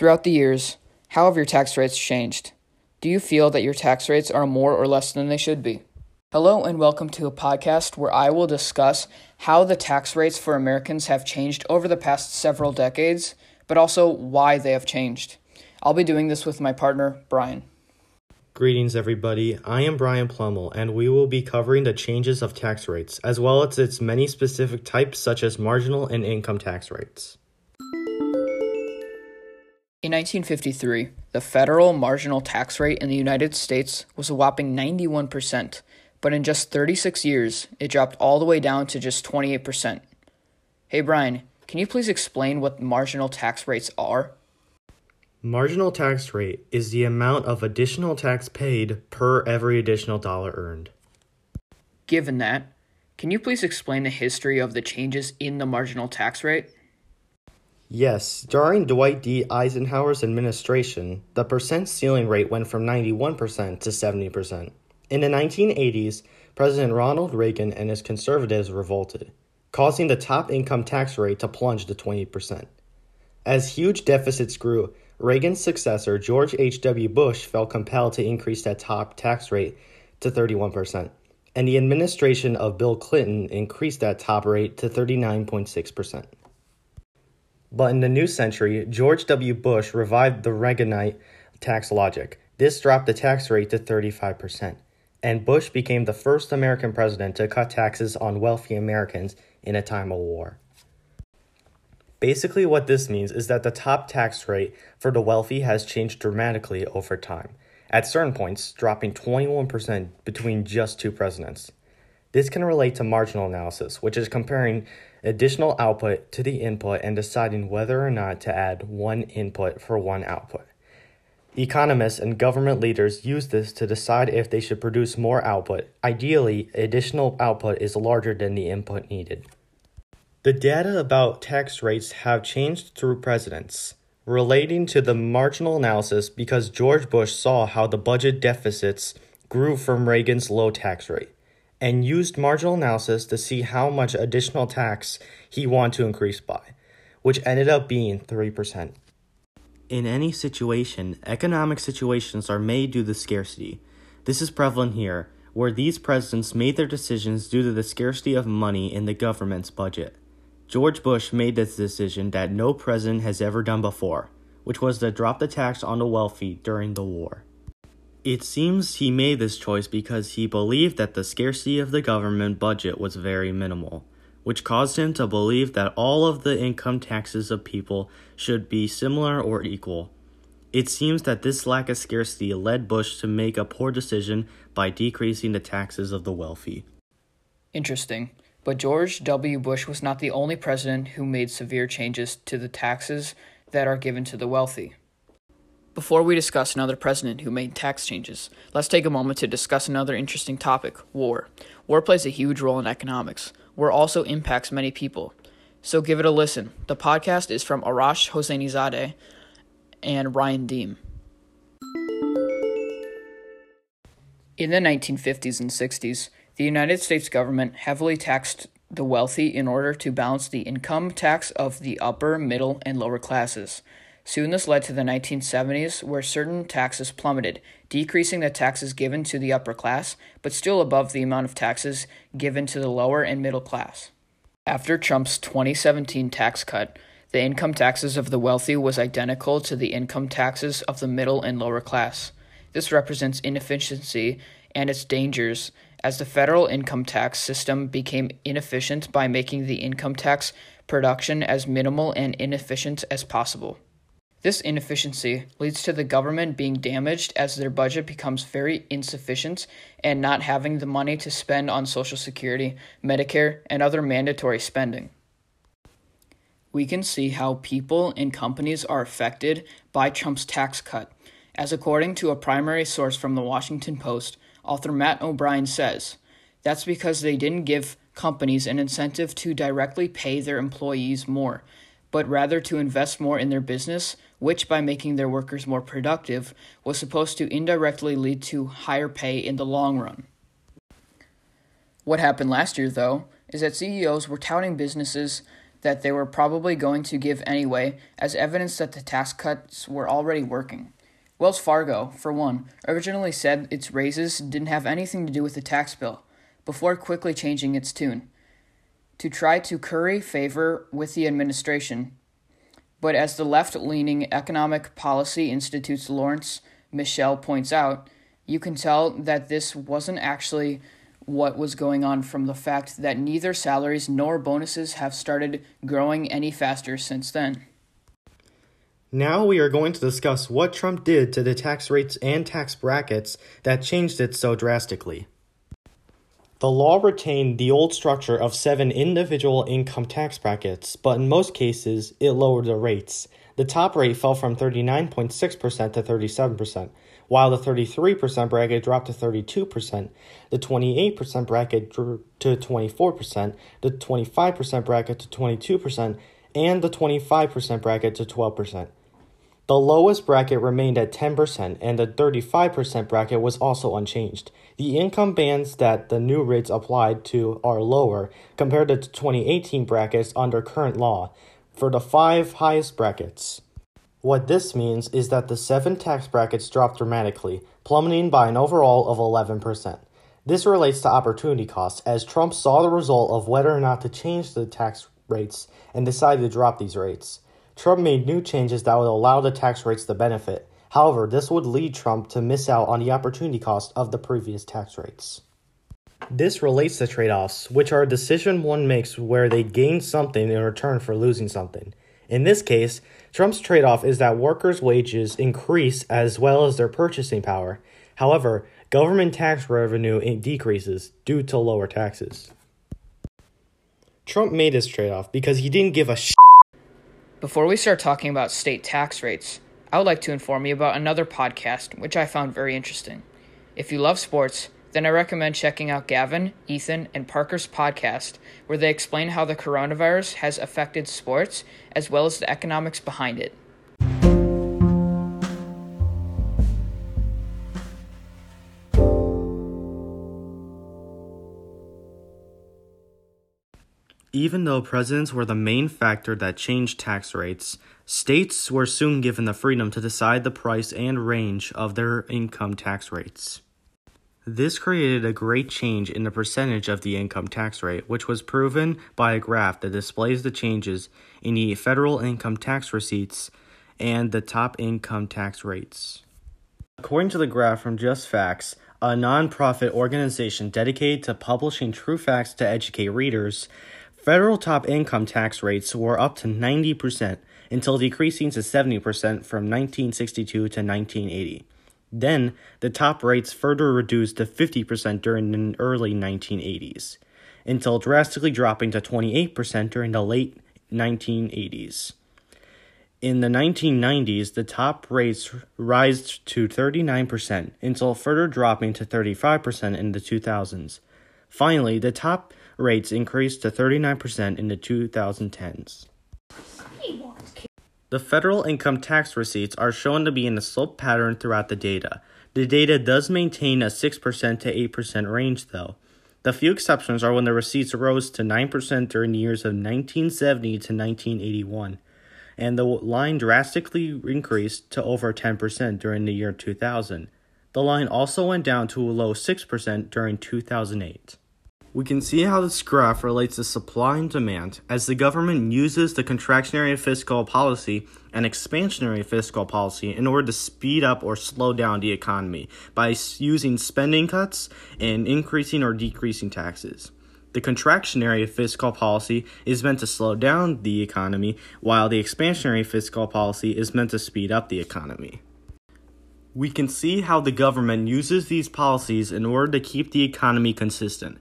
Throughout the years, how have your tax rates changed? Do you feel that your tax rates are more or less than they should be? Hello, and welcome to a podcast where I will discuss how the tax rates for Americans have changed over the past several decades, but also why they have changed. I'll be doing this with my partner, Brian. Greetings, everybody. I am Brian Plummel, and we will be covering the changes of tax rates, as well as its many specific types, such as marginal and income tax rates. In 1953, the federal marginal tax rate in the United States was a whopping 91%, but in just 36 years, it dropped all the way down to just 28%. Hey, Brian, can you please explain what marginal tax rates are? Marginal tax rate is the amount of additional tax paid per every additional dollar earned. Given that, can you please explain the history of the changes in the marginal tax rate? Yes, during Dwight D. Eisenhower's administration, the percent ceiling rate went from 91% to 70%. In the 1980s, President Ronald Reagan and his conservatives revolted, causing the top income tax rate to plunge to 20%. As huge deficits grew, Reagan's successor, George H.W. Bush, felt compelled to increase that top tax rate to 31%, and the administration of Bill Clinton increased that top rate to 39.6%. But in the new century, George W. Bush revived the Reaganite tax logic. This dropped the tax rate to 35%, and Bush became the first American president to cut taxes on wealthy Americans in a time of war. Basically, what this means is that the top tax rate for the wealthy has changed dramatically over time, at certain points, dropping 21% between just two presidents. This can relate to marginal analysis, which is comparing additional output to the input and deciding whether or not to add one input for one output. Economists and government leaders use this to decide if they should produce more output. Ideally, additional output is larger than the input needed. The data about tax rates have changed through presidents, relating to the marginal analysis because George Bush saw how the budget deficits grew from Reagan's low tax rate and used marginal analysis to see how much additional tax he wanted to increase by, which ended up being 3%. In any situation, economic situations are made due to scarcity. This is prevalent here, where these presidents made their decisions due to the scarcity of money in the government's budget. George Bush made this decision that no president has ever done before, which was to drop the tax on the wealthy during the war. It seems he made this choice because he believed that the scarcity of the government budget was very minimal, which caused him to believe that all of the income taxes of people should be similar or equal. It seems that this lack of scarcity led Bush to make a poor decision by decreasing the taxes of the wealthy. Interesting. But George W. Bush was not the only president who made severe changes to the taxes that are given to the wealthy. Before we discuss another president who made tax changes, let's take a moment to discuss another interesting topic war. War plays a huge role in economics. War also impacts many people. So give it a listen. The podcast is from Arash Hosseini and Ryan Deem. In the 1950s and 60s, the United States government heavily taxed the wealthy in order to balance the income tax of the upper, middle, and lower classes. Soon this led to the 1970s, where certain taxes plummeted, decreasing the taxes given to the upper class, but still above the amount of taxes given to the lower and middle class. After Trump's 2017 tax cut, the income taxes of the wealthy was identical to the income taxes of the middle and lower class. This represents inefficiency and its dangers as the federal income tax system became inefficient by making the income tax production as minimal and inefficient as possible. This inefficiency leads to the government being damaged as their budget becomes very insufficient and not having the money to spend on Social Security, Medicare, and other mandatory spending. We can see how people and companies are affected by Trump's tax cut, as according to a primary source from the Washington Post, author Matt O'Brien says that's because they didn't give companies an incentive to directly pay their employees more, but rather to invest more in their business, which, by making their workers more productive, was supposed to indirectly lead to higher pay in the long run. What happened last year, though, is that CEOs were touting businesses that they were probably going to give anyway, as evidence that the tax cuts were already working. Wells Fargo, for one, originally said its raises didn't have anything to do with the tax bill, before quickly changing its tune to try to curry favor with the administration. But as the left leaning Economic Policy Institute's Lawrence Mishel points out, you can tell that this wasn't actually what was going on from the fact that neither salaries nor bonuses have started growing any faster since then. Now we are going to discuss what Trump did to the tax rates and tax brackets that changed it so drastically. The law retained the old structure of seven individual income tax brackets, but in most cases, it lowered the rates. The top rate fell from 39.6% to 37%, while the 33% bracket dropped to 32%, the 28% bracket to 24%, the 25% bracket to 22%, and the 25% bracket to 12%. The lowest bracket remained at 10%, and the 35% bracket was also unchanged. The income bands that the new rates applied to are lower compared to 2018 brackets under current law for the five highest brackets. What this means is that the seven tax brackets dropped dramatically, plummeting by an overall of 11%. This relates to opportunity costs, as Trump saw the result of whether or not to change the tax rates and decided to drop these rates. Trump made new changes that would allow the tax rates to benefit. However, this would lead Trump to miss out on the opportunity cost of the previous tax rates. This relates to trade offs, which are a decision one makes where they gain something in return for losing something. In this case, Trump's trade off is that workers' wages increase as well as their purchasing power. However, government tax revenue decreases due to lower taxes. Trump made this trade off because he didn't give a sh- before we start talking about state tax rates, I would like to inform you about another podcast which I found very interesting. If you love sports, then I recommend checking out Gavin, Ethan, and Parker's podcast, where they explain how the coronavirus has affected sports as well as the economics behind it. Even though presidents were the main factor that changed tax rates, states were soon given the freedom to decide the price and range of their income tax rates. This created a great change in the percentage of the income tax rate, which was proven by a graph that displays the changes in the federal income tax receipts and the top income tax rates. According to the graph from Just Facts, a nonprofit organization dedicated to publishing true facts to educate readers, Federal top income tax rates were up to 90% until decreasing to 70% from 1962 to 1980. Then, the top rates further reduced to 50% during the early 1980s, until drastically dropping to 28% during the late 1980s. In the 1990s, the top rates rose to 39% until further dropping to 35% in the 2000s. Finally, the top rates increased to 39% in the 2010s. The federal income tax receipts are shown to be in a slope pattern throughout the data. The data does maintain a 6% to 8% range, though. The few exceptions are when the receipts rose to 9% during the years of 1970 to 1981, and the line drastically increased to over 10% during the year 2000. The line also went down to a low 6% during 2008. We can see how this graph relates to supply and demand as the government uses the contractionary fiscal policy and expansionary fiscal policy in order to speed up or slow down the economy by using spending cuts and increasing or decreasing taxes. The contractionary fiscal policy is meant to slow down the economy, while the expansionary fiscal policy is meant to speed up the economy. We can see how the government uses these policies in order to keep the economy consistent.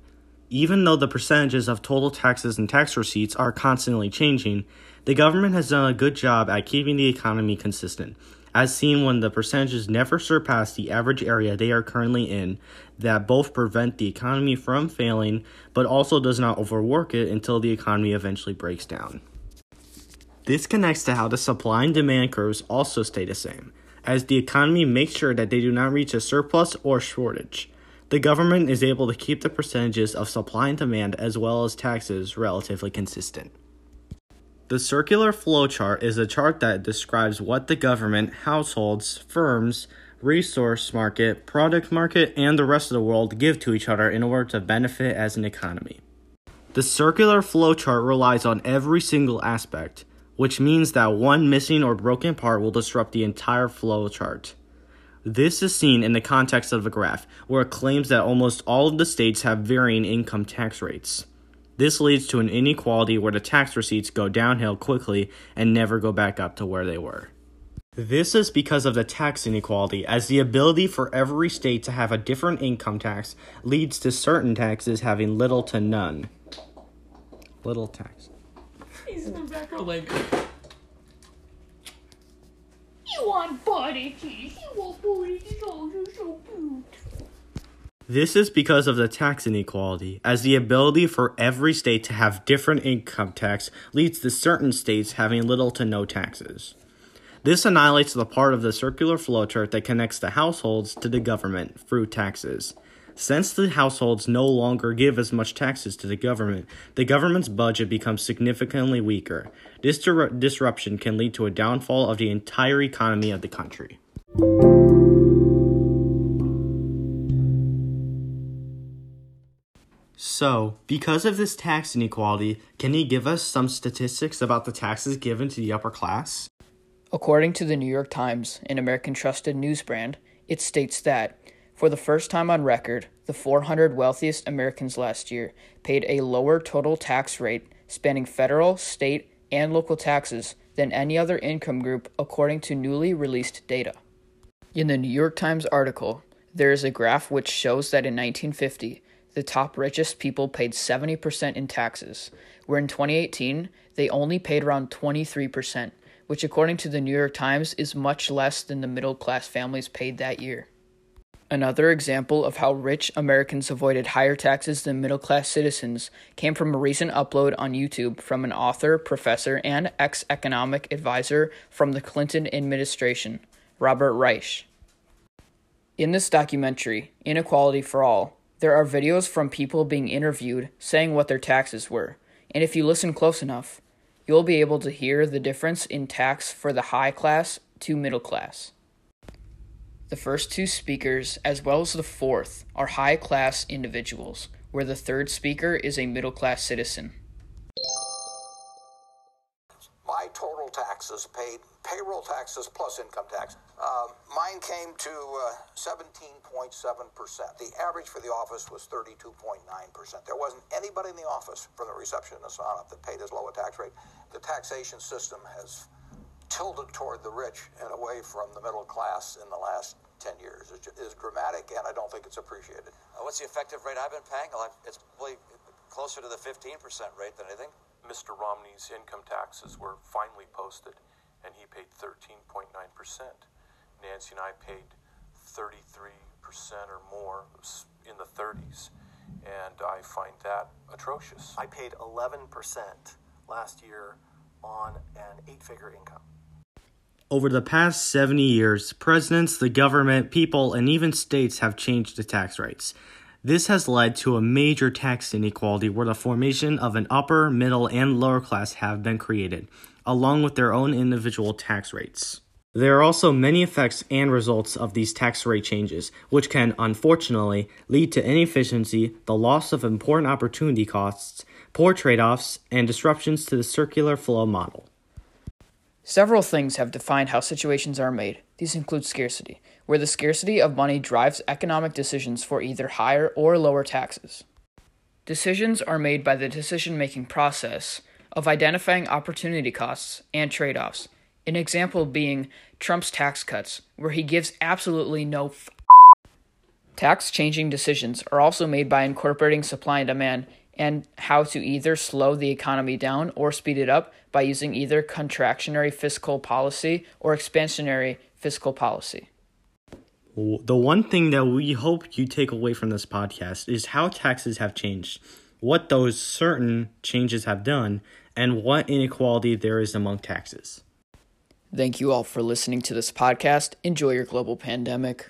Even though the percentages of total taxes and tax receipts are constantly changing, the government has done a good job at keeping the economy consistent, as seen when the percentages never surpass the average area they are currently in, that both prevent the economy from failing but also does not overwork it until the economy eventually breaks down. This connects to how the supply and demand curves also stay the same, as the economy makes sure that they do not reach a surplus or shortage the government is able to keep the percentages of supply and demand as well as taxes relatively consistent. The circular flow chart is a chart that describes what the government, households, firms, resource market, product market, and the rest of the world give to each other in order to benefit as an economy. The circular flow chart relies on every single aspect, which means that one missing or broken part will disrupt the entire flow chart. This is seen in the context of a graph, where it claims that almost all of the states have varying income tax rates. This leads to an inequality where the tax receipts go downhill quickly and never go back up to where they were. This is because of the tax inequality, as the ability for every state to have a different income tax leads to certain taxes having little to none. Little tax. He's in the background like. You want body cheese? You want body cheese? Oh, you're so cute. This is because of the tax inequality, as the ability for every state to have different income tax leads to certain states having little to no taxes. This annihilates the part of the circular flowchart that connects the households to the government through taxes. Since the households no longer give as much taxes to the government, the government's budget becomes significantly weaker. This disruption can lead to a downfall of the entire economy of the country. So, because of this tax inequality, can you give us some statistics about the taxes given to the upper class? According to the New York Times, an American trusted news brand, it states that, for the first time on record, the 400 wealthiest Americans last year paid a lower total tax rate spanning federal, state, and local taxes than any other income group, according to newly released data. In the New York Times article, there is a graph which shows that in 1950, the top richest people paid 70% in taxes, where in 2018, they only paid around 23%, which, according to the New York Times, is much less than the middle class families paid that year. Another example of how rich Americans avoided higher taxes than middle class citizens came from a recent upload on YouTube from an author, professor, and ex economic advisor from the Clinton administration, Robert Reich. In this documentary, Inequality for All, there are videos from people being interviewed saying what their taxes were, and if you listen close enough, you'll be able to hear the difference in tax for the high class to middle class. The first two speakers, as well as the fourth, are high class individuals, where the third speaker is a middle class citizen. My total taxes paid, payroll taxes plus income tax, uh, mine came to uh, 17.7%. The average for the office was 32.9%. There wasn't anybody in the office from the receptionist on up that paid as low a tax rate. The taxation system has tilted toward the rich and away from the middle class in the last 10 years. It is dramatic, and I don't think it's appreciated. Uh, what's the effective rate I've been paying? Well, I've- it's probably closer to the 15% rate than anything. Mr. Romney's income taxes were finally posted, and he paid 13.9%. Nancy and I paid 33% or more in the 30s, and I find that atrocious. I paid 11% last year on an eight figure income. Over the past 70 years, presidents, the government, people, and even states have changed the tax rates. This has led to a major tax inequality where the formation of an upper, middle, and lower class have been created, along with their own individual tax rates. There are also many effects and results of these tax rate changes, which can, unfortunately, lead to inefficiency, the loss of important opportunity costs, poor trade offs, and disruptions to the circular flow model. Several things have defined how situations are made. These include scarcity, where the scarcity of money drives economic decisions for either higher or lower taxes. Decisions are made by the decision making process of identifying opportunity costs and trade offs. An example being Trump's tax cuts, where he gives absolutely no f- Tax changing decisions are also made by incorporating supply and demand and how to either slow the economy down or speed it up by using either contractionary fiscal policy or expansionary fiscal policy. The one thing that we hope you take away from this podcast is how taxes have changed, what those certain changes have done, and what inequality there is among taxes. Thank you all for listening to this podcast. Enjoy your global pandemic.